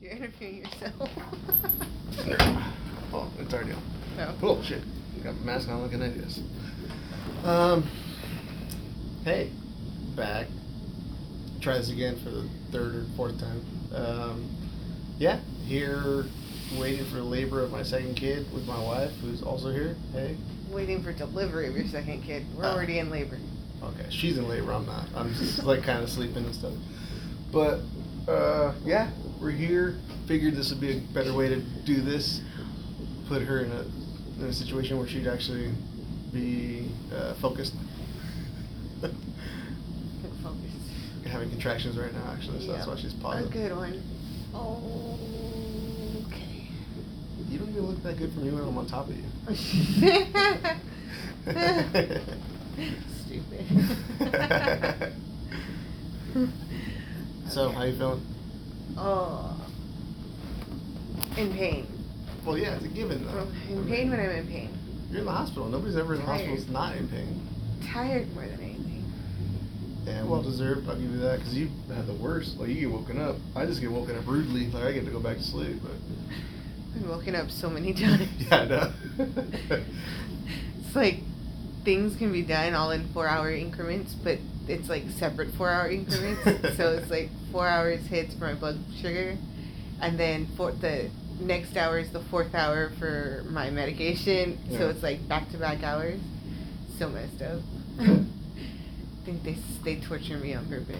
You're interviewing yourself. oh, it's already on. No. Oh shit. Got my mask on looking at this. Um Hey. Back. Try this again for the third or fourth time. Um yeah, here waiting for the labor of my second kid with my wife who's also here. Hey. Waiting for delivery of your second kid. We're Oh. already in labor. Okay, she's in labor. I'm not. I'm just like kind of sleeping and stuff. But uh, yeah, we're here. Figured this would be a better way to do this. Put her in a in a situation where she'd actually be uh, focused. Good focus. Having contractions right now, actually, so that's why she's pausing. A good one. Oh, okay. You don't even look that good for me when I'm on top of you. Stupid. so, how you feeling? Oh. In pain. Well, yeah, it's a given though. I In pain when I'm in pain. You're in the hospital. Nobody's ever in the hospital Tired. that's not in pain. Tired more than anything. Yeah, well deserved. I'll give you that because you had the worst. Like you get woken up. I just get woken up rudely. Like I get to go back to sleep. But I've been woken up so many times. yeah, I know. it's like things can be done all in four hour increments, but it's like separate four hour increments. so it's like four hours hits for my blood sugar, and then for the next hour is the fourth hour for my medication. Yeah. So it's like back to back hours. So messed up. I think they they torture me on purpose.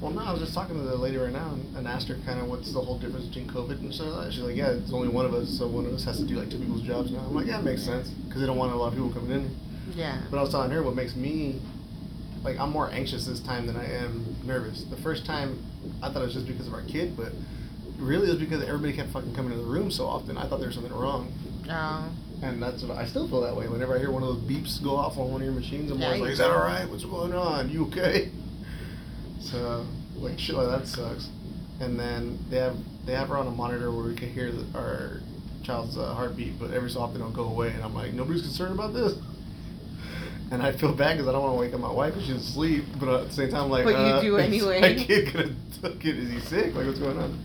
well, no, I was just talking to the lady right now and, and asked her kind of what's the whole difference between COVID and stuff like that. She's like, yeah, it's only one of us, so one of us has to do like two people's jobs now. I'm like, yeah, it makes sense because they don't want a lot of people coming in. Yeah. But I was telling her what makes me like I'm more anxious this time than I am nervous. The first time I thought it was just because of our kid, but really it was because everybody kept fucking coming to the room so often. I thought there was something wrong. Oh. And that's what I still feel that way. Whenever I hear one of those beeps go off on one of your machines, I'm always like, "Is that all right? What's going on? You okay?" So like shit like that sucks. And then they have they have her on a monitor where we can hear the, our child's uh, heartbeat, but every so often it'll go away, and I'm like, nobody's concerned about this. And I feel bad because I don't want to wake up my wife if she's asleep, but at the same time, I'm like, But you uh, do is anyway. My kid gonna took it? Is he sick? Like, what's going on?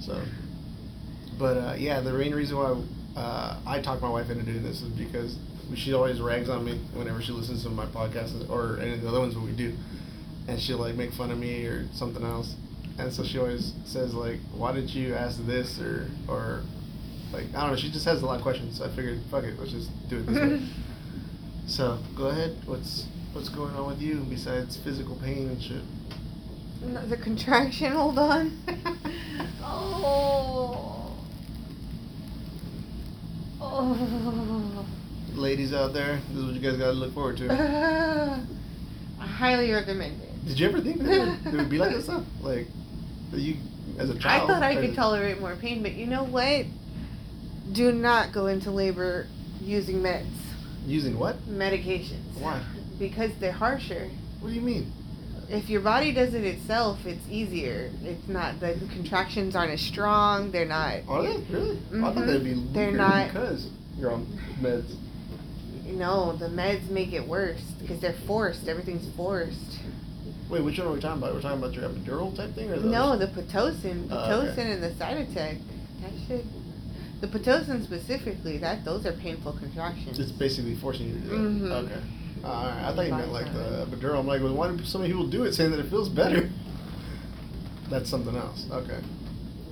So, but uh, yeah, the main reason why uh, I talked my wife into doing this is because she always rags on me whenever she listens to my podcast or any of the other ones that we do, and she'll like make fun of me or something else, and so she always says like, "Why did you ask this?" or or like I don't know. She just has a lot of questions. So I figured, fuck it, let's just do it this way. So go ahead. What's what's going on with you besides physical pain and shit? The contraction, hold on. oh. Oh. Ladies out there, this is what you guys gotta look forward to. I highly recommend it. Did you ever think that it would, it would be like this stuff? Like, that you as a child? I thought I could tolerate more pain, but you know what? Do not go into labor using meds, Using what? medications. Why? Because they're harsher. What do you mean? If your body does it itself, it's easier. It's not the contractions aren't as strong. They're not. Are they really? I thought Mhm. they'd be They're not- because you're on meds. No, the meds make it worse because they're forced. Everything's forced. Wait, which one are we talking about? We're talking about your epidural type thing, or the No, the pitocin, Oh, pitocin, okay. and the cytotec. That shit. The pitocin specifically, that those are painful contractions. It's basically forcing you to do that. Mhm. Okay. Alright. I thought you meant like the epidural. I'm like, well, why do so many people do it, saying that it feels better? That's something else. Okay.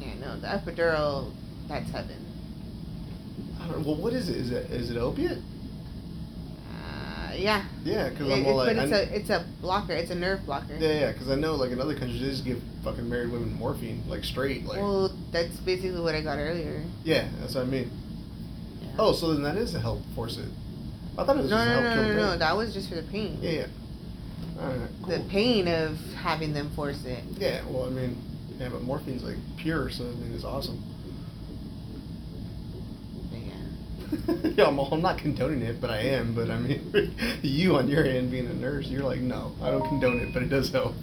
Yeah, no, the epidural, that's heaven. I don't, well, what is it? Is it is it opiate? Yeah. Yeah, because I'm all like, but it's I- a it's a blocker. It's a nerve blocker. yeah, yeah, because I know like in other countries they just give fucking married women morphine like straight, like Well, that's basically what I got earlier. yeah, that's what I mean. Yeah. Oh, so then that is to help force it. I thought it was no, just no, to no, help no, kill no, pain. no. That was just for the pain. Yeah, yeah. All right, cool. The pain of having them force it. Yeah, well, I mean, yeah, but morphine's like pure, so I mean, it's awesome. But yeah. I'm, I'm not condoning it, but I am. But I mean, you on your end being a nurse, you're like, no, I don't condone it, but it does help.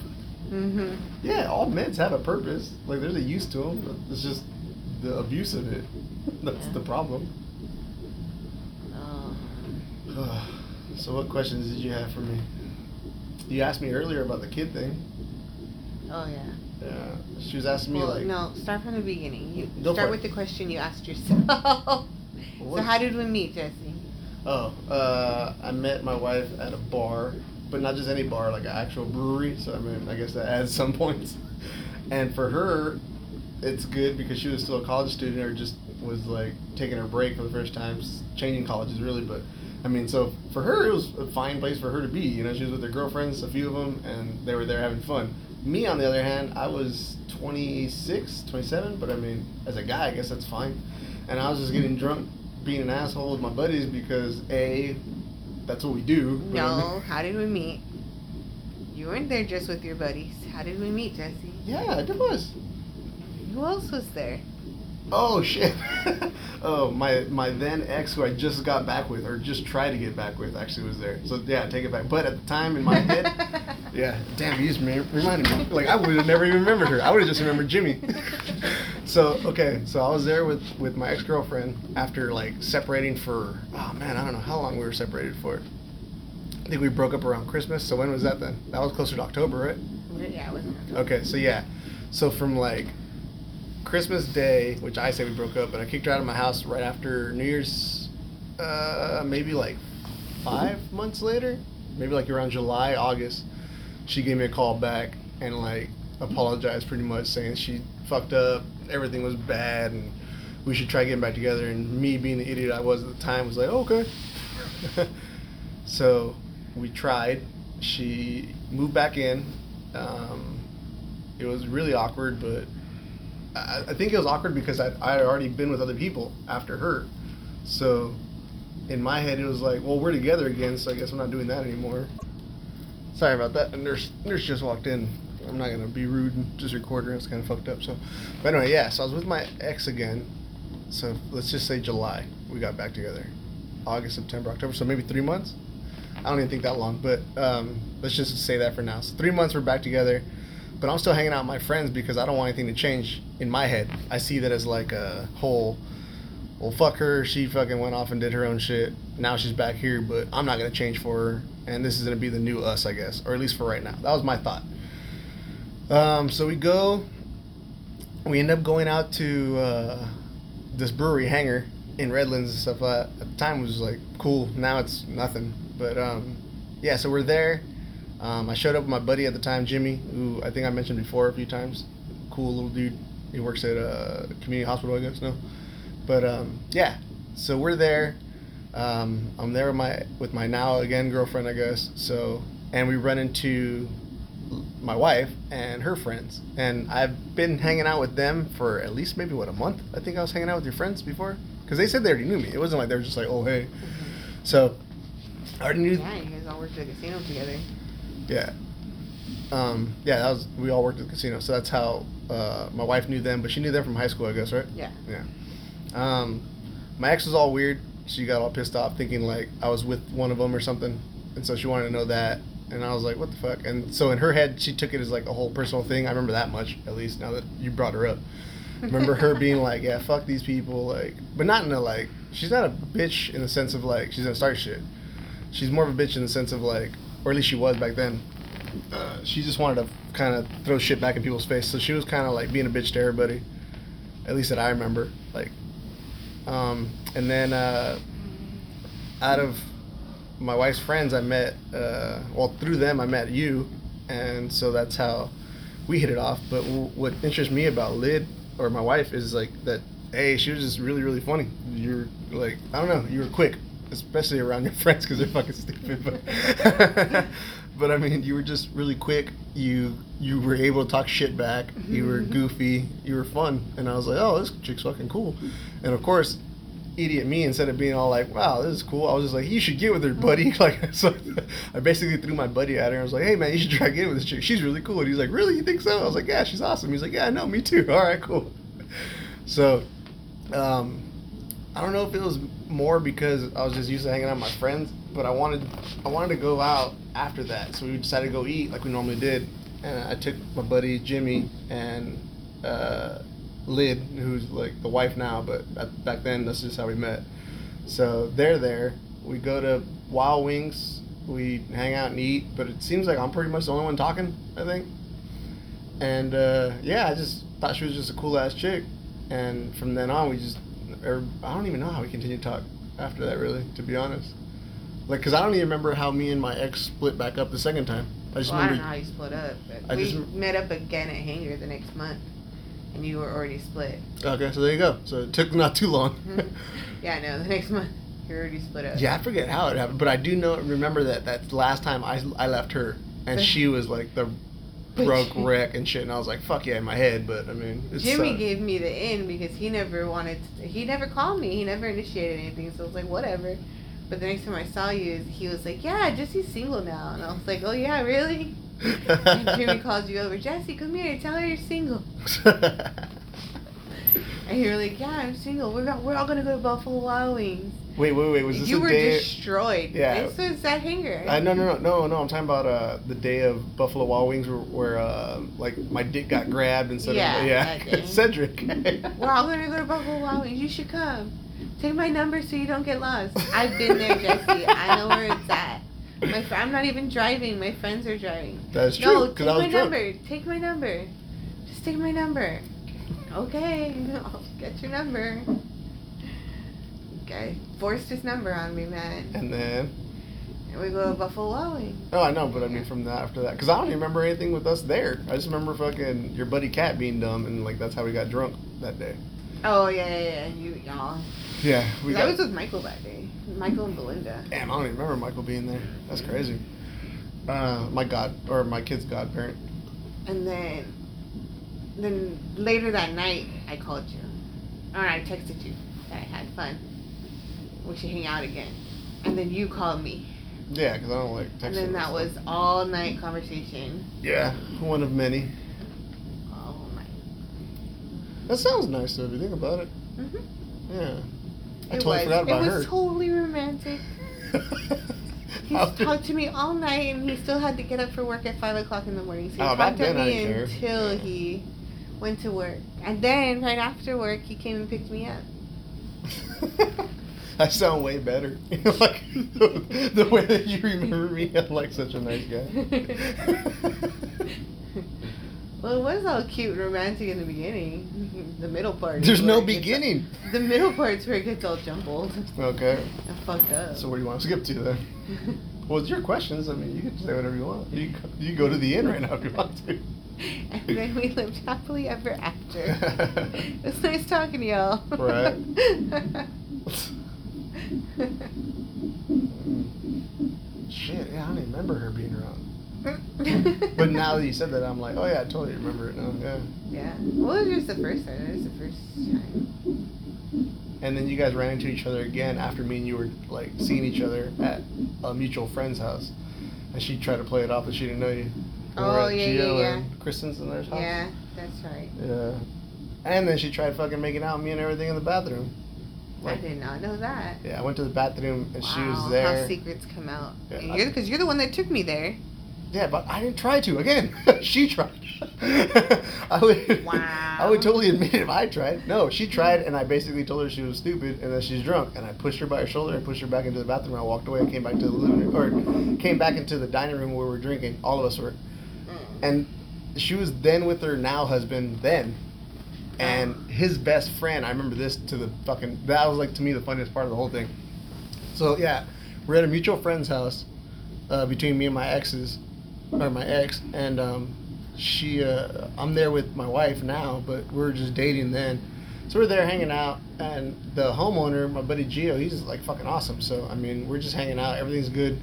Mm-hmm. Yeah, all meds have a purpose. Like, there's a use to them. It's just the abuse of it. That's Yeah. the problem. Oh. so, what questions did you have for me? You asked me earlier about the kid thing. Oh yeah. Yeah, she was asking me well, like, no, start from the beginning. You start for with it. the question you asked yourself. So how did we meet, Jesse? Oh, uh, I met my wife at a bar, but not just any bar, like an actual brewery. So I mean, I guess that adds some points. And for her, it's good because she was still a college student or just was like taking her break for the first time, changing colleges really. But I mean, so for her, it was a fine place for her to be. You know, she was with her girlfriends, a few of them, and they were there having fun. Me, on the other hand, I was 26, 27, but I mean, as a guy, I guess that's fine. And I was just getting drunk, being an asshole with my buddies because A, that's what we do. No, how did we meet? You weren't there just with your buddies. How did we meet, Jesse? Yeah, it was. Who else was there? Oh shit. oh my my then ex who I just got back with or just tried to get back with actually was there. So yeah, take it back. But at the time in my head, yeah, damn, you just me- reminded me. Like I would have never even remembered her. I would have just remembered Jimmy. so okay, so I was there with with my ex girlfriend after like separating for oh man, I don't know how long we were separated for. I think we broke up around Christmas. So when was that then? That was closer to October, right? yeah, I wasn't. Okay, so yeah, so from like Christmas Day, which I say we broke up, but I kicked her out of my house right after New Year's, uh, maybe like five months later, maybe like around July, August. She gave me a call back and like apologized pretty much, saying she fucked up, everything was bad, and we should try getting back together. And me, being the idiot I was at the time, was like, okay. so we tried. She moved back in. Um, it was really awkward, but I, I think it was awkward because I I had already been with other people after her, so in my head it was like, well, we're together again, so I guess I'm not doing that anymore. Sorry about that. A nurse nurse just walked in. I'm not gonna be rude and just record her. It's kind of fucked up. So, but anyway, yeah. So I was with my ex again. So let's just say July we got back together. August, September, October. So maybe three months. I don't even think that long, but um, let's just say that for now. So three months we're back together, but I'm still hanging out with my friends because I don't want anything to change in my head. I see that as like a whole. Well, fuck her. She fucking went off and did her own shit. Now she's back here, but I'm not gonna change for her, and this is gonna be the new us, I guess, or at least for right now. That was my thought. Um, so we go. We end up going out to uh, this brewery hangar in Redlands and stuff. At the time, it was like cool. Now it's nothing. But um, yeah, so we're there. Um, I showed up with my buddy at the time, Jimmy, who I think I mentioned before a few times. Cool little dude. He works at a community hospital, I guess. No, but um, yeah. So we're there. Um, I'm there with my with my now again girlfriend, I guess. So and we run into my wife and her friends, and I've been hanging out with them for at least maybe what a month. I think I was hanging out with your friends before because they said they already knew me. It wasn't like they were just like, oh hey. So I already knew. Yeah, you guys all worked at the casino together. Yeah. Um, yeah, that was we all worked at the casino, so that's how uh, my wife knew them. But she knew them from high school, I guess, right? Yeah. Yeah. Um, my ex was all weird. She got all pissed off, thinking like I was with one of them or something, and so she wanted to know that. And I was like, "What the fuck?" And so in her head, she took it as like a whole personal thing. I remember that much, at least now that you brought her up. remember her being like, "Yeah, fuck these people," like, but not in a like. She's not a bitch in the sense of like she's gonna start shit. She's more of a bitch in the sense of like, or at least she was back then. Uh, she just wanted to kind of throw shit back in people's face. So she was kind of like being a bitch to everybody. At least that I remember. Like, um, and then uh, out of my wife's friends, I met. Uh, well, through them, I met you, and so that's how we hit it off. But w- what interests me about Lid or my wife is like that. Hey, she was just really, really funny. You're like, I don't know, you were quick, especially around your friends because they're fucking stupid. But, but I mean, you were just really quick. You you were able to talk shit back. You were goofy. You were fun, and I was like, oh, this chick's fucking cool. And of course, idiot me instead of being all like, "Wow, this is cool," I was just like, "You should get with her, buddy." Like, so I basically threw my buddy at her. I was like, "Hey, man, you should try getting with this chick. She's really cool." And he's like, "Really? You think so?" I was like, "Yeah, she's awesome." He's like, "Yeah, I know, me too." All right, cool. So, um, I don't know if it was more because I was just used to hanging out with my friends, but I wanted I wanted to go out after that, so we decided to go eat like we normally did. And I took my buddy Jimmy and uh, Lid, who's like the wife now, but back then that's just how we met. So they're there. We go to Wild Wings. We hang out and eat, but it seems like I'm pretty much the only one talking. I think. and uh, yeah, I just thought she was just a cool ass chick. And from then on, we just, or I don't even know how we continued to talk after that, really, to be honest. Like, cause I don't even remember how me and my ex split back up the second time. I just well, I don't remember. know how you split up, but I we just met up again at Hangar the next month, and you were already split. Okay, so there you go. So it took not too long. Mm-hmm. yeah, no, the next month you're already split up. yeah, I forget how it happened, but I do know remember that that last time I I left her and she was like the broke wreck and shit, and I was like, fuck yeah, in my head. But I mean, it's, Jimmy uh, gave me the in because he never wanted. To, he never called me. He never initiated anything. So I was like, whatever. But the next time I saw you, he was like, "Yeah, Jesse's single now," and I was like, "Oh yeah, really?" And Jimmy calls you over, Jesse, come here, tell her you're single. And you were like, "Yeah, I'm single. We're all, we're all gonna go to Buffalo Wild Wings." Wait, wait, wait. Was this you a were day? destroyed. Yeah. This was that hangar. I no no no no no. I'm talking about uh the day of Buffalo Wild Wings where, where uh like my dick got grabbed instead Yeah, of yeah. Cedric. We're all gonna go to Buffalo Wild Wings. You should come. Take my number so you don't get lost. I've been there, Jesse. I know where it's at. My fr- I'm not even driving. My friends are driving. That's true. No, take my drunk. number. Take my number. Just take my number. Okay, I'll get your number. Okay, forced his number on me, man. And then And we go to Buffalo Wild oh I know, but I mean from that after that because I don't even remember anything with us there. I just remember fucking your buddy Cat being dumb and like that's how we got drunk that day. Oh yeah, yeah, yeah. You y'all. Yeah, we I was with Michael that day. Michael and Belinda. Damn, I don't even remember Michael being there. That's crazy. Uh, my god, or my kid's godparent. And then, then later that night, I called you, or I texted you that I had fun. We should hang out again. And then you called me, Yeah, because I don't like texting. and then that was all night conversation. Yeah, one of many. All night. That sounds nice though, if you think about it. hmm Yeah. I It totally was. forgot about it her. was totally romantic. He talked to me all night, and he still had to get up for work at five o'clock in the morning. So he Oh, talked to me until he went to work, and then right after work, he came and picked me up. I sound way better. like the, the way that you remember me, I'm like such a nice guy. Well, it was all cute and romantic in the beginning. The middle part. There's no beginning. The middle part's where it gets all jumbled Okay. and fucked up. So what do you want to skip to then? Well, it's your questions. I mean, you can say whatever you want. You can, you go to the end right now if you want to. and then we lived happily ever after. it's nice talking to y'all. Right. Shit, yeah, I don't even remember her being around. But now that you said that, I'm like, oh yeah, I totally remember it now. Yeah. Yeah. Well, it was just the first time. It was the first time. And then you guys ran into each other again after me and you were like seeing each other at a mutual friend's house, and she tried to play it off that she didn't know you. We Oh, yeah, Gio yeah, yeah. and Kristen's and their house. Yeah, that's right. Yeah. And then she tried fucking making out with me and everything in the bathroom. I did not know that. Yeah, I went to the bathroom and she was there. How secrets come out. Yeah, you're because you're the one that took me there. Yeah, but I didn't try to. Again, she tried. I would. Wow. I would totally admit it if I tried. No, she tried, and I basically told her she was stupid and that she's drunk, and I pushed her by her shoulder and pushed her back into the bathroom. And I walked away and came back to the living room, or came back into the dining room where we were drinking. All of us were, Mm. and she was then with her now husband then, and his best friend. I remember this to the fucking. That was like to me the funniest part of the whole thing. So yeah, we're at a mutual friend's house uh, between me and my exes, or my ex, and um, she. Uh, I'm there with my wife now, but we're just dating then. So we're there hanging out, and the homeowner, my buddy Gio, he's like fucking awesome. So I mean, we're just hanging out, everything's good.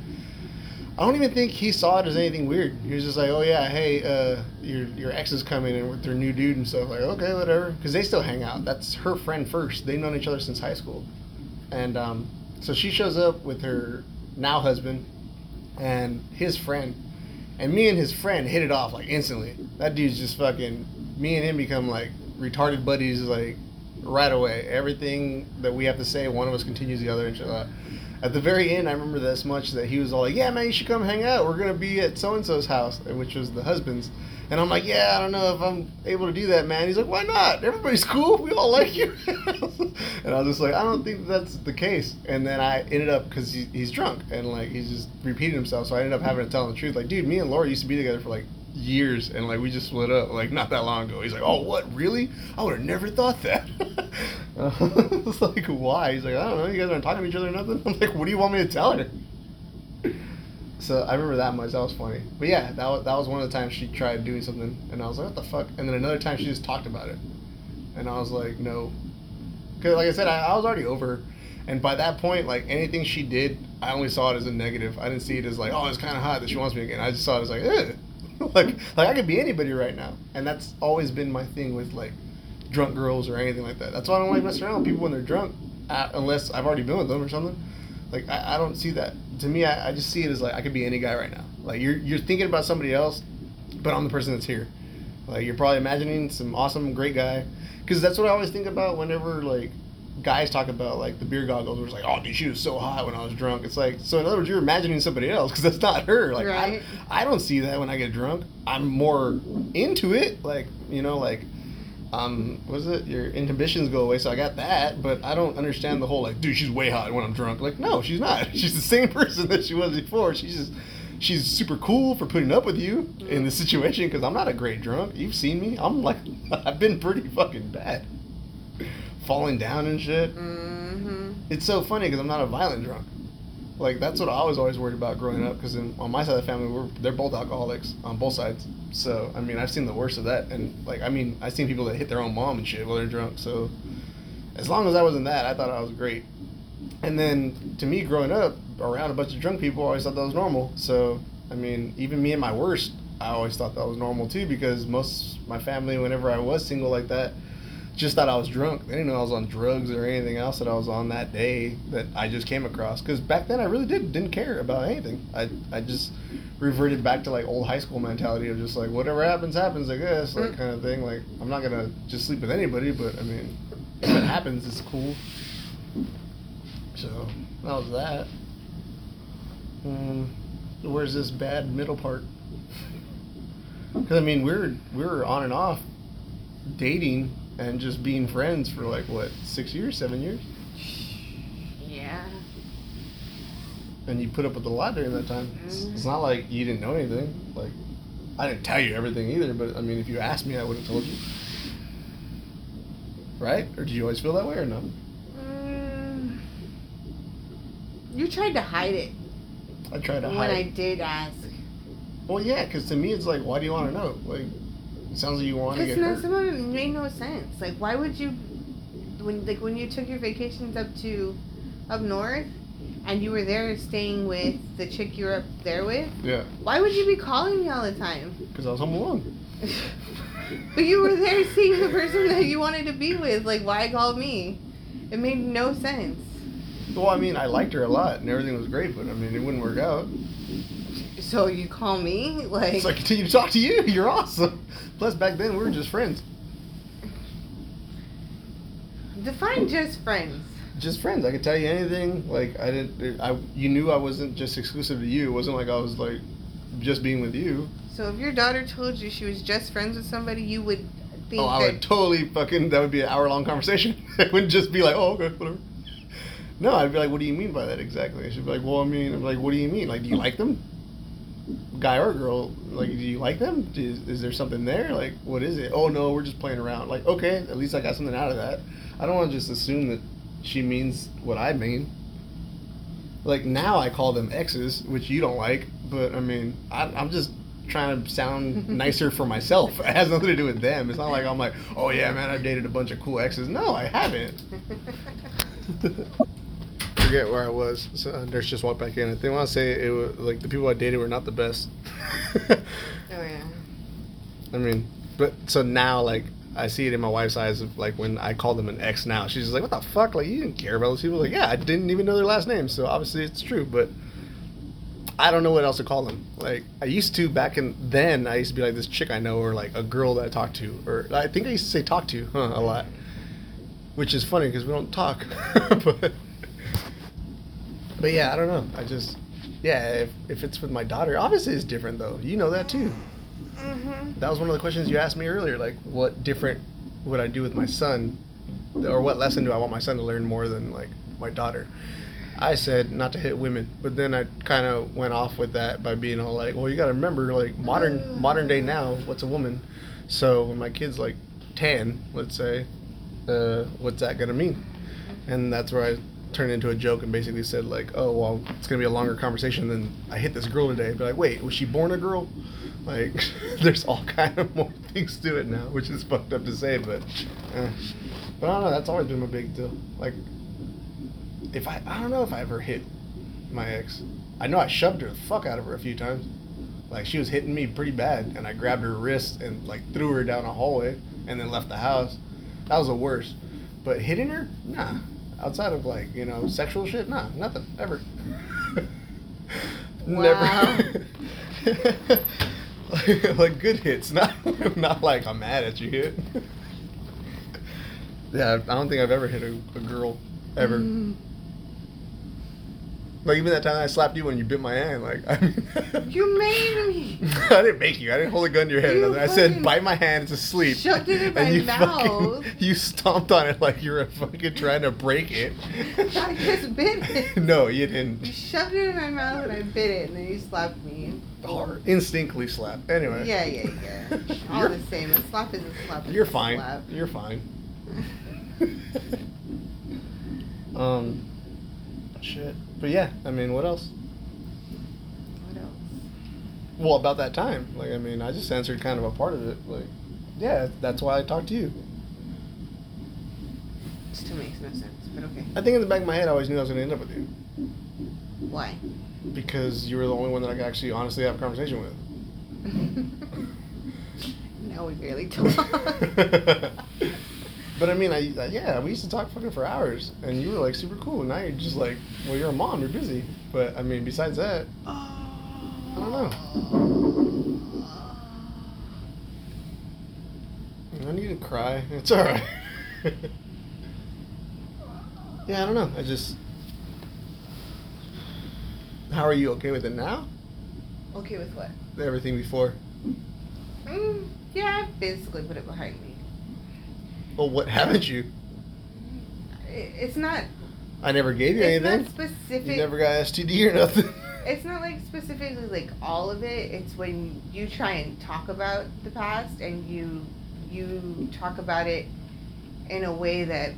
I don't even think he saw it as anything weird. He was just like, "Oh yeah, hey, uh, your your ex is coming and with their new dude and stuff." Like, okay, whatever, because they still hang out. That's her friend first. They've known each other since high school, and um, so she shows up with her now husband and his friend, and me and his friend hit it off like instantly. That dude's just fucking. Me and him become like retarded buddies like right away. Everything that we have to say, one of us continues the other and shit. like. At the very end, I remember this much that he was all like, "Yeah, man, you should come hang out. We're gonna be at so and so's house," which was the husband's. And I'm like, "Yeah, I don't know if I'm able to do that, man." He's like, "Why not? Everybody's cool. We all like you." and I was just like, "I don't think that's the case." And then I ended up because he, he's drunk and like he's just repeating himself. So I ended up having to tell him the truth. Like, dude, me and Laura used to be together for like years, and like we just split up like not that long ago. He's like, "Oh, what? Really? I would have never thought that." it's like, why? He's like, "I don't know. You guys aren't talking to each other or nothing." I'm like, "What do you want me to tell her?" So I remember that much. That was funny. But yeah, that was that was one of the times she tried doing something, and I was like, "What the fuck?" And then another time she just talked about it, and I was like, "No," because like I said, I, I was already over. her. And by that point, like anything she did, I only saw it as a negative. I didn't see it as like, oh, it's kind of hot that she wants me again. I just saw it as like, eh. like, like I could be anybody right now, and that's always been my thing with like drunk girls or anything like that. That's why I don't like messing around with people when they're drunk, unless I've already been with them or something. Like I, I don't see that. To me, I, I just see it as like I could be any guy right now. Like you're you're thinking about somebody else, but I'm the person that's here. Like you're probably imagining some awesome, great guy, because that's what I always think about whenever like guys talk about like the beer goggles. Where it's like, oh, dude, she was so hot when I was drunk. It's like, so in other words, you're imagining somebody else because that's not her. Like Right. I, I don't see that when I get drunk. I'm more into it. Like you know, like um, was it your inhibitions go away? So I got that, but I don't understand the whole like, dude, she's way hot when I'm drunk. Like, no, she's not. She's the same person that she was before. She's just. She's super cool for putting up with you in this situation because I'm not a great drunk. You've seen me. I'm like, I've been pretty fucking bad. Falling down and shit. Mm-hmm. It's so funny because I'm not a violent drunk. Like that's what I was always worried about growing up. Because on my side of the family, we're they're both alcoholics on both sides. So I mean, I've seen the worst of that. And like I mean, I've seen people that hit their own mom and shit while they're drunk. So as long as I wasn't that, I thought I was great. And then to me, growing up around a bunch of drunk people, I always thought that was normal. So I mean, even me at my worst, I always thought that was normal too. Because most my family, whenever I was single like that, just thought I was drunk. They didn't know I was on drugs or anything else that I was on that day that I just came across. Because back then I really did didn't care about anything. I I just reverted back to like old high school mentality of just like whatever happens happens I guess like Mm. kind of thing. Like I'm not gonna just sleep with anybody, but I mean if it happens, it's cool. So that was that. Um, where's this bad middle part? Because I mean, we're we're on and off dating and just being friends for like what six years, seven years, Yeah. and you put up with a lot during that time. It's, Mhm. it's not like you didn't know anything. Like I didn't tell you everything either, but I mean, if you asked me, I would have told you. Right? Or did you always feel that way or no? Mm, you tried to hide it I tried to hide. when. I did ask. Well, yeah, because to me, it's like, why do you want to know? Like, it sounds like you want to get hurt. some of it made no sense. Like, why would you, when like when you took your vacations up to, up north, and you were there staying with the chick you were up there with? Yeah, Why would you be calling me all the time? because I was home alone. but you were there seeing the person that you wanted to be with. Like, why call me? It made no sense. Well, I mean, I liked her a lot, and everything was great, but I mean, it wouldn't work out. So you call me like, So I continue to talk to you. You're awesome. Plus, back then we were just friends. define just friends. Just friends. I could tell you anything. Like I didn't. I you knew I wasn't just exclusive to you. It wasn't like I was like just being with you. So if your daughter told you she was just friends with somebody, you would think Oh, I would totally fucking. That would be an hour long conversation. it wouldn't just be like, oh, okay, whatever. No, I'd be like, what do you mean by that exactly? She'd be like, well, I mean, I'm like, what do you mean? Like, do you like them? Guy or girl? Like, do you like them? Is, is there something there? Like, what is it? Oh no, we're just playing around. Like, okay, at least I got something out of that. I don't want to just assume that she means what I mean. Like now, I call them exes, which you don't like, but I mean, I, I'm just trying to sound nicer for myself. It has nothing to do with them. It's not like I'm like, oh yeah, man, I've dated a bunch of cool exes. No, I haven't. Forget where I was. So uh, nurse just walked back in. If they want to say it was like the people I dated were not the best. oh yeah. I mean, but so now like I see it in my wife's eyes of like when I call them an ex now. She's just like, what the fuck? Like you didn't care about those people? Like yeah, I didn't even know their last name. So obviously it's true, but I don't know what else to call them. Like I used to back in then. I used to be like this chick I know or like a girl that I talk to or I think I used to say talk to huh, a lot, which is funny because we don't talk. but but yeah, I don't know. I just yeah, if, if it's with my daughter, obviously it's different though. You know that too. Mm-hmm. That was one of the questions you asked me earlier. Like, what different would I do with my son, or what lesson do I want my son to learn more than like my daughter? I said not to hit women, but then I kind of went off with that by being all like, "Well, you got to remember, like modern modern day now, what's a woman?" So when my kid's like ten, let's say, uh, what's that gonna mean? And that's where I turned into a joke and basically said like, "Oh, well, it's gonna be a longer conversation than I hit this girl today." Be like, wait, was she born a girl? Like, there's all kind of more things to it now, which is fucked up to say, but, eh. but I don't know. That's always been my big deal. Like, if I, I don't know if I ever hit my ex. I know I shoved her the fuck out of her a few times. Like she was hitting me pretty bad, and I grabbed her wrist and like threw her down a hallway, and then left the house. That was the worst. But hitting her, nah. Outside of like you know sexual shit, nah, nothing ever. Never. like, like good hits, not not like I'm mad at you hit. yeah, I don't think I've ever hit a, a girl ever. Mm. Like even that time I slapped you when you bit my hand. Like I mean, You made me. I didn't make you. I didn't hold a gun to your head. You. I said bite my hand. It's asleep. shoved it in my and you mouth. Fucking, you stomped on it like you were fucking trying to break it. I just bit it. no, you didn't. You shoved it in my mouth and I bit it, and then you slapped me. Hard. Instinctly slap. Anyway. Yeah, yeah, yeah. All You're- the same. A slap is a slap. is You're fine. slap. You're fine. um. Shit. But yeah, I mean, what else? What else? Well, about that time, like I mean, I just answered kind of a part of it. Like, yeah, that's why I talked to you. Still makes no sense, but okay. I think in the back of my head, I always knew I was gonna end up with you Why? because you were the only one that I could actually honestly have a conversation with. now we barely talk. but I mean, I, I yeah, we used to talk fucking for hours, and you were like super cool. And now you're just like, well, you're a mom, you're busy. But I mean, besides that, I don't know. I need to cry. It's all right. yeah, I don't know. I just. How are you okay with it now? Okay with what? Everything before. Mm, yeah, I basically put it behind me. Well, what haven't you? It's not. I never gave you It's anything. not specific. You never got STD or nothing. It's not like specifically like all of it. It's when you try and talk about the past and you you talk about it in a way that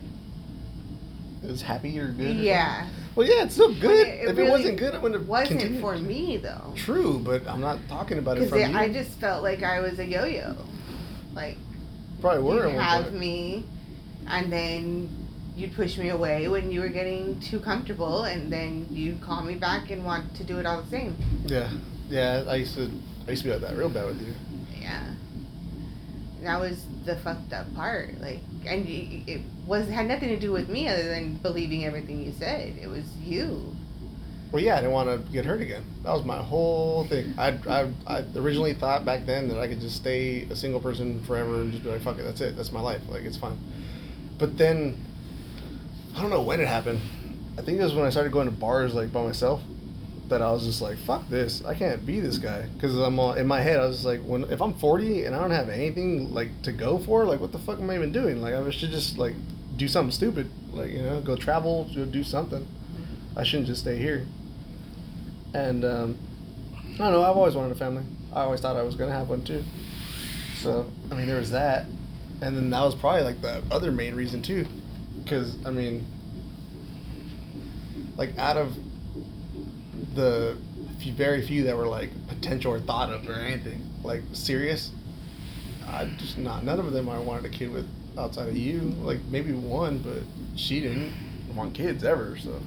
was happy or good. yeah? Well, yeah, it's still good. it if really it wasn't good, I wouldn't have wasn't continued. for me though. True, but I'm not talking about it from you. I just felt like I was a yo-yo. Like probably were. you'd have me, and then you'd push me away when you were getting too comfortable, and then you'd call me back and want to do it all the same. Yeah, yeah. I used to. I used to be like that real bad with you. Yeah. That was the fucked up part. Like, and it was had nothing to do with me other than believing everything you said. It was you. Well, yeah, I didn't want to get hurt again. That was my whole thing. I, I, I originally thought back then that I could just stay a single person forever and just be like, fuck it, that's it, that's my life, like it's fine. But then, I don't know when it happened. I think it was when I started going to bars like by myself. That I was just like, fuck this, I can't be this guy. Because I'm all, in my head, I was like, when if I'm 40 and I don't have anything like to go for, like what the fuck am I even doing? Like I should just like do something stupid, like you know, go travel, go do something. I shouldn't just stay here. And um, I don't know. I've always wanted a family. I always thought I was gonna have one too. So I mean, there was that, and then that was probably like the other main reason too, because I mean, like out of the few, very few that were like potential or thought of or anything like serious, I just not none of them I wanted a kid with outside of you. Like maybe one, but she didn't want kids ever. So.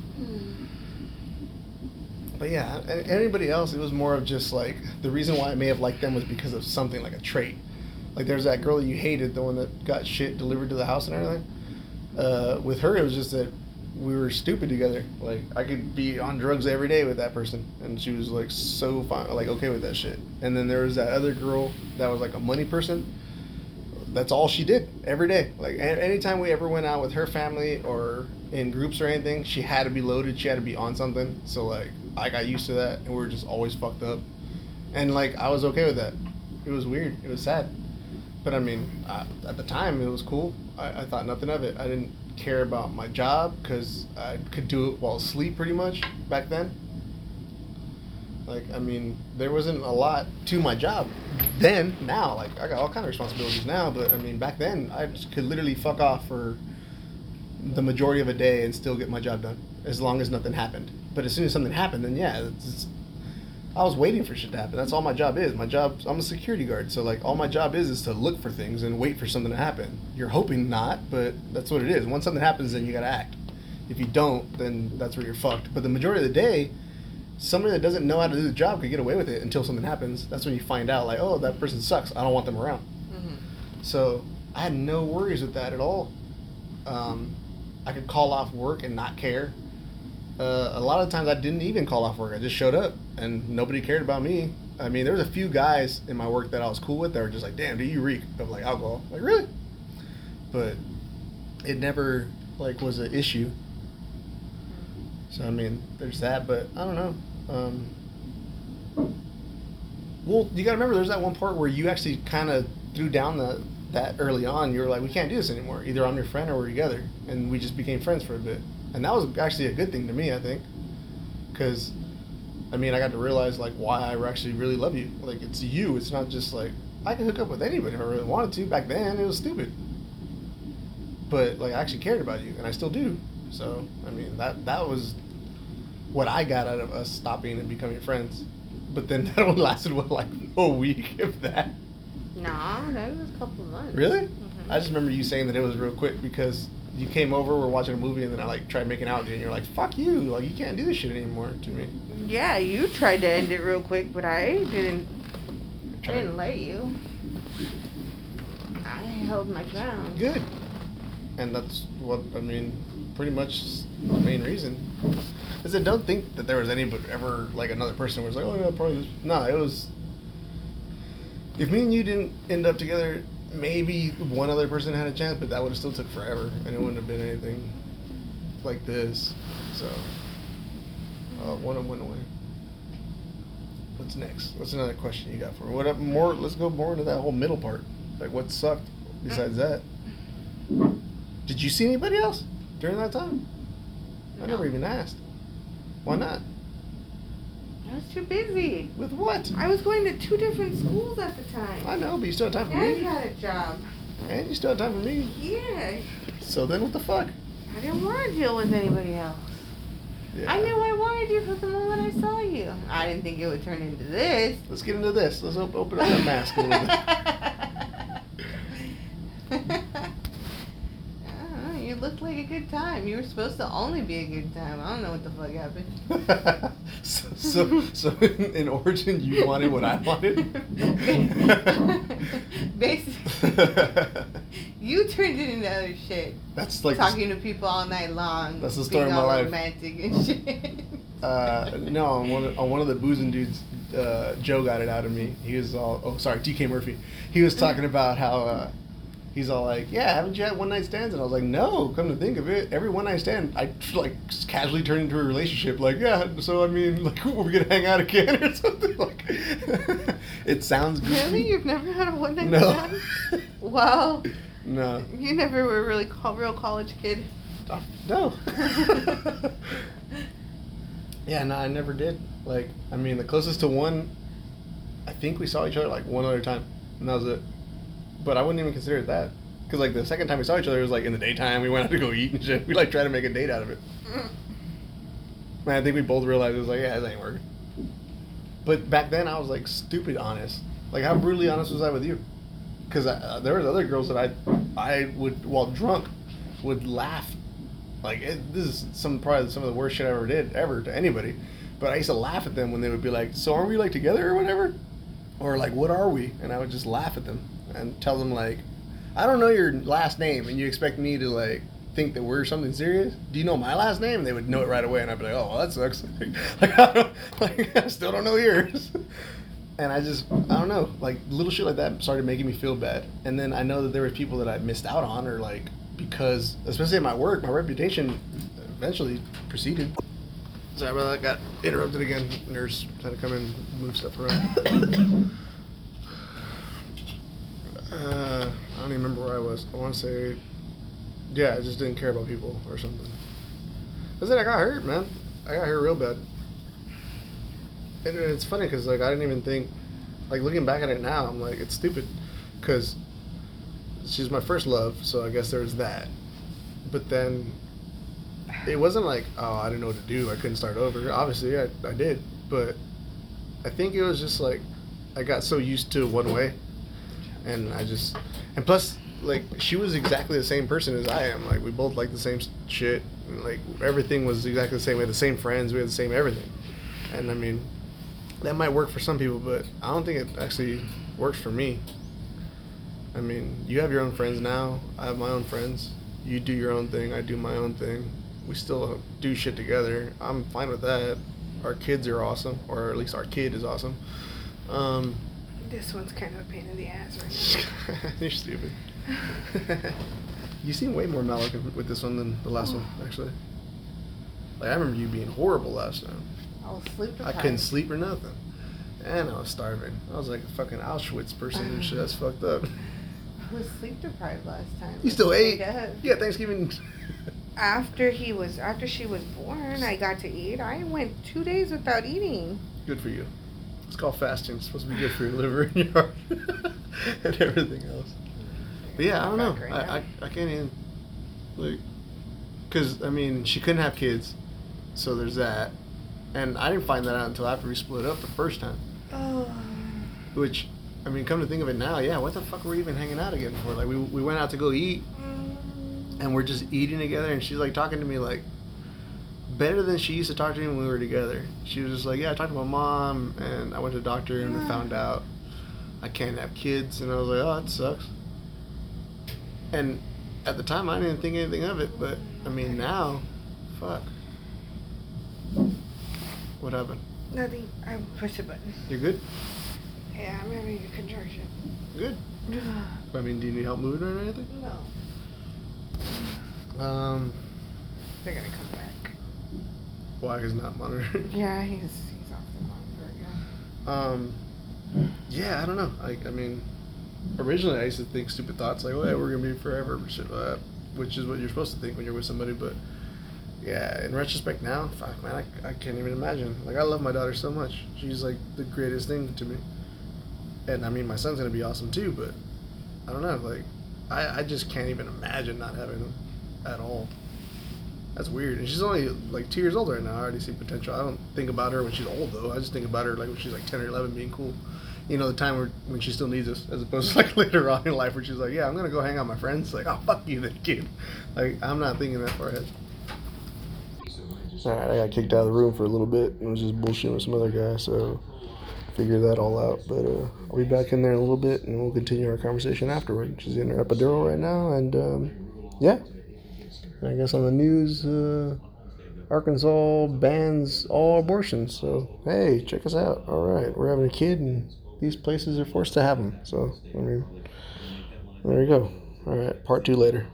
But yeah, anybody else, it was more of just like the reason why I may have liked them was because of something like a trait. Like there's that girl you hated, the one that got shit delivered to the house and everything. Uh, with her, it was just that we were stupid together. Like I could be on drugs every day with that person, and she was like so fine, like okay with that shit. And then there was that other girl that was like a money person. That's all she did every day. Like anytime we ever went out with her family or in groups or anything, she had to be loaded. She had to be on something. So like I got used to that, and we were just always fucked up. And like I was okay with that. It was weird. It was sad. But I mean, I, at the time it was cool. I, I thought nothing of it. I didn't care about my job because I could do it while asleep pretty much back then. Like, I mean, there wasn't a lot to my job then. Now, like, I got all kind of responsibilities now, but I mean, back then, I just could literally fuck off for the majority of a day and still get my job done as long as nothing happened. But as soon as something happened, then yeah, I was waiting for shit to happen. That's all my job is. My job, I'm a security guard, so like all my job is is to look for things and wait for something to happen. You're hoping not, but that's what it is. Once something happens, then you gotta act. If you don't, then that's where you're fucked. But the majority of the day, somebody that doesn't know how to do the job could get away with it until something happens. That's when you find out, like, oh, that person sucks. I don't want them around. Mhm. So I had no worries with that at all. Um, I could call off work and not care. Uh, a lot of times I didn't even call off work. I just showed up and nobody cared about me. I mean, there was a few guys in my work that I was cool with that were just like, "Damn, do you reek of like alcohol?" Like, really? But it never like was an issue. So I mean, there's that. But I don't know. Um, well, you gotta remember, there's that one part where you actually kind of threw down the that early on. You were like, "We can't do this anymore. Either I'm your friend or we're together," and we just became friends for a bit. And that was actually a good thing to me, I think, because I mean, I got to realize like why I actually really love you. Like it's you. It's not just like I can hook up with anybody if I really wanted to. Back then, it was stupid. But like I actually cared about you, and I still do. So I mean, that that was what I got out of us stopping and becoming friends. But then that only lasted what like a week, if that. No, that was a couple months. Really? Mhm. I just remember you saying that it was real quick because you came over, we're watching a movie, and then I like tried making out with you, and you're like, "Fuck you! Like you can't do this shit anymore." To me, Yeah, you tried to end it real quick, but I didn't. I didn't let you. I held my ground. good. And that's what I mean. Pretty much the main reason. Is I don't think that there was any but ever like another person was like, "Oh yeah, probably." No, it was. If me and you didn't end up together, maybe one other person had a chance, but that would have still took forever, and it wouldn't have been anything like this. So, uh, one of them went away. What's next? What's another question you got for me? What up more? Let's go more into that whole middle part. Like, what sucked besides that? Did you see anybody else during that time? I never even asked. Why not? I was too busy. With what? I was going to two different schools at the time. I know, but you still have time for Dad me. had a job. And you still have time for me. Yeah, So then what the fuck? I didn't want to deal with anybody else. Yeah. I knew I wanted you from the moment I saw you. I didn't think it would turn into this. Let's get into this. Let's op- open up that mask a little bit. I don't know, you looked like a good time. You were supposed to only be a good time. I don't know what the fuck happened. so, so, so in, in origin, you wanted what I wanted. Basically, you turned it into other shit. That's like talking to people all night long. That's the story of my all life. Romantic and shit. Uh, no, on one of, on one of the boozing dudes, uh, Joe got it out of me. He was all, oh, sorry, DK Murphy. He was talking about how uh, he's all like, yeah, haven't you had one night stands? And I was like, no. Come to think of it, every one night stand, I like casually turn into a relationship. Like, yeah. So I mean, like, we're gonna hang out again or something. Like, it sounds goofy. really? You've never had a one night No. stand? Wow. no. You never were a really co- real college kid. Uh, No. yeah, no, I never did. Like, I mean, the closest to one, I think we saw each other like one other time, and that was it. But I wouldn't even consider it that, because like the second time we saw each other it was like in the daytime. We went out to go eat and shit. We like tried to make a date out of it. Man, I think we both realized it was like, yeah, this ain't working. But back then, I was like stupid honest. Like, how brutally honest was I with you? Because uh, there was other girls that I, I would while drunk, would laugh. Like it, this is some probably some of the worst shit I ever did ever to anybody. But I used to laugh at them when they would be like, "So aren't we like together or whatever?" Or like, "What are we?" And I would just laugh at them and tell them like, "I don't know your last name, and you expect me to like." think that we're something serious? Do you know my last name? And they would know it right away, and I'd be like, "Oh, well, that sucks." like, I don't, like, I still don't know yours. and I just, I don't know, like little shit like that started making me feel bad. And then I know that there were people that I missed out on, or like because, especially at my work, my reputation eventually proceeded. Sorry about that. I got interrupted again. Nurse had to come in, and move stuff around. uh, I don't even remember where I was. I want to say yeah, I just didn't care about people or something. That's it. I got hurt, man. I got hurt real bad. And it's funny because like I didn't even think, like looking back at it now, I'm like it's stupid, because she's my first love, so I guess there's that. But then it wasn't like oh I didn't know what to do. I couldn't start over. Obviously I I did, but I think it was just like I got so used to one way, and I just and plus like she was exactly the same person as I am. Like we both like the same shit. And, like everything was exactly the same. We had the same friends. We had the same everything. And I mean, that might work for some people, but I don't think it actually works for me. I mean, you have your own friends now. I have my own friends. You do your own thing. I do my own thing. We still do shit together. I'm fine with that. Our kids are awesome, or at least our kid is awesome. Um, This one's kind of a pain in the ass right now. You're stupid. you seem way more mellow with this one than the last one, oh. actually. Like I remember you being horrible last time. I was sleep I couldn't sleep or nothing, and I was starving. I was like a fucking Auschwitz person and shit. That's fucked up. I was sleep deprived last time. You still ate? Yeah. Yeah, Thanksgiving. After he was, after she was born, I got to eat. I went two days without eating. Good for you. It's called fasting. It's supposed to be good for your liver and your heart and everything else. But yeah, I don't know. I, I. I can't even like, cause I mean she couldn't have kids, so there's that, and I didn't find that out until after we split up the first time. Oh. Which, I mean, come to think of it now, yeah, what the fuck were we even hanging out again for? Like we we went out to go eat, and we're just eating together, and she's like talking to me like better than she used to talk to me when we were together. She was just like, yeah, I talked to my mom, and I went to the doctor, and we found out I can't have kids, and I was like, oh, that sucks. And at the time, I didn't think anything of it, but I mean, now, fuck. What happened? Nothing. I pushed a button. You're good. Yeah, I'm having a contraction. Good. I mean, do you need help moving or anything? no. Um, They're gonna come back. Why is not monitoring? Yeah, he's he's off the monitor. Yeah. Um, yeah, I don't know. Like, I mean, originally I used to think stupid thoughts like, "Oh, yeah, we're gonna be forever," or shit like that, which is what you're supposed to think when you're with somebody. But yeah, in retrospect now, fuck, man, I, I can't even imagine. Like, I love my daughter so much. She's like the greatest thing to me. And I mean, my son's gonna be awesome too. But I don't know. Like, I I just can't even imagine not having him at all. That's weird. And she's only like two years old right now. I already see potential. I don't think about her when she's old though. I just think about her like when she's like ten or eleven, being cool. You know, the time where when she still needs us, as opposed to like later on in life where she's like, "Yeah, I'm gonna go hang out with my friends." Like, "Oh, fuck you, then, kid." Like, I'm not thinking that far ahead. All right, I got kicked out of the room for a little bit and was just bullshitting with some other guy, so figure that all out. But uh, I'll be back in there in a little bit and we'll continue our conversation afterward. She's in her epidural right now, and um, yeah. I guess on the news, uh, Arkansas bans all abortions. So hey, check us out. All right, we're having a kid, and these places are forced to have them. So I mean, there you go. All right, part two later.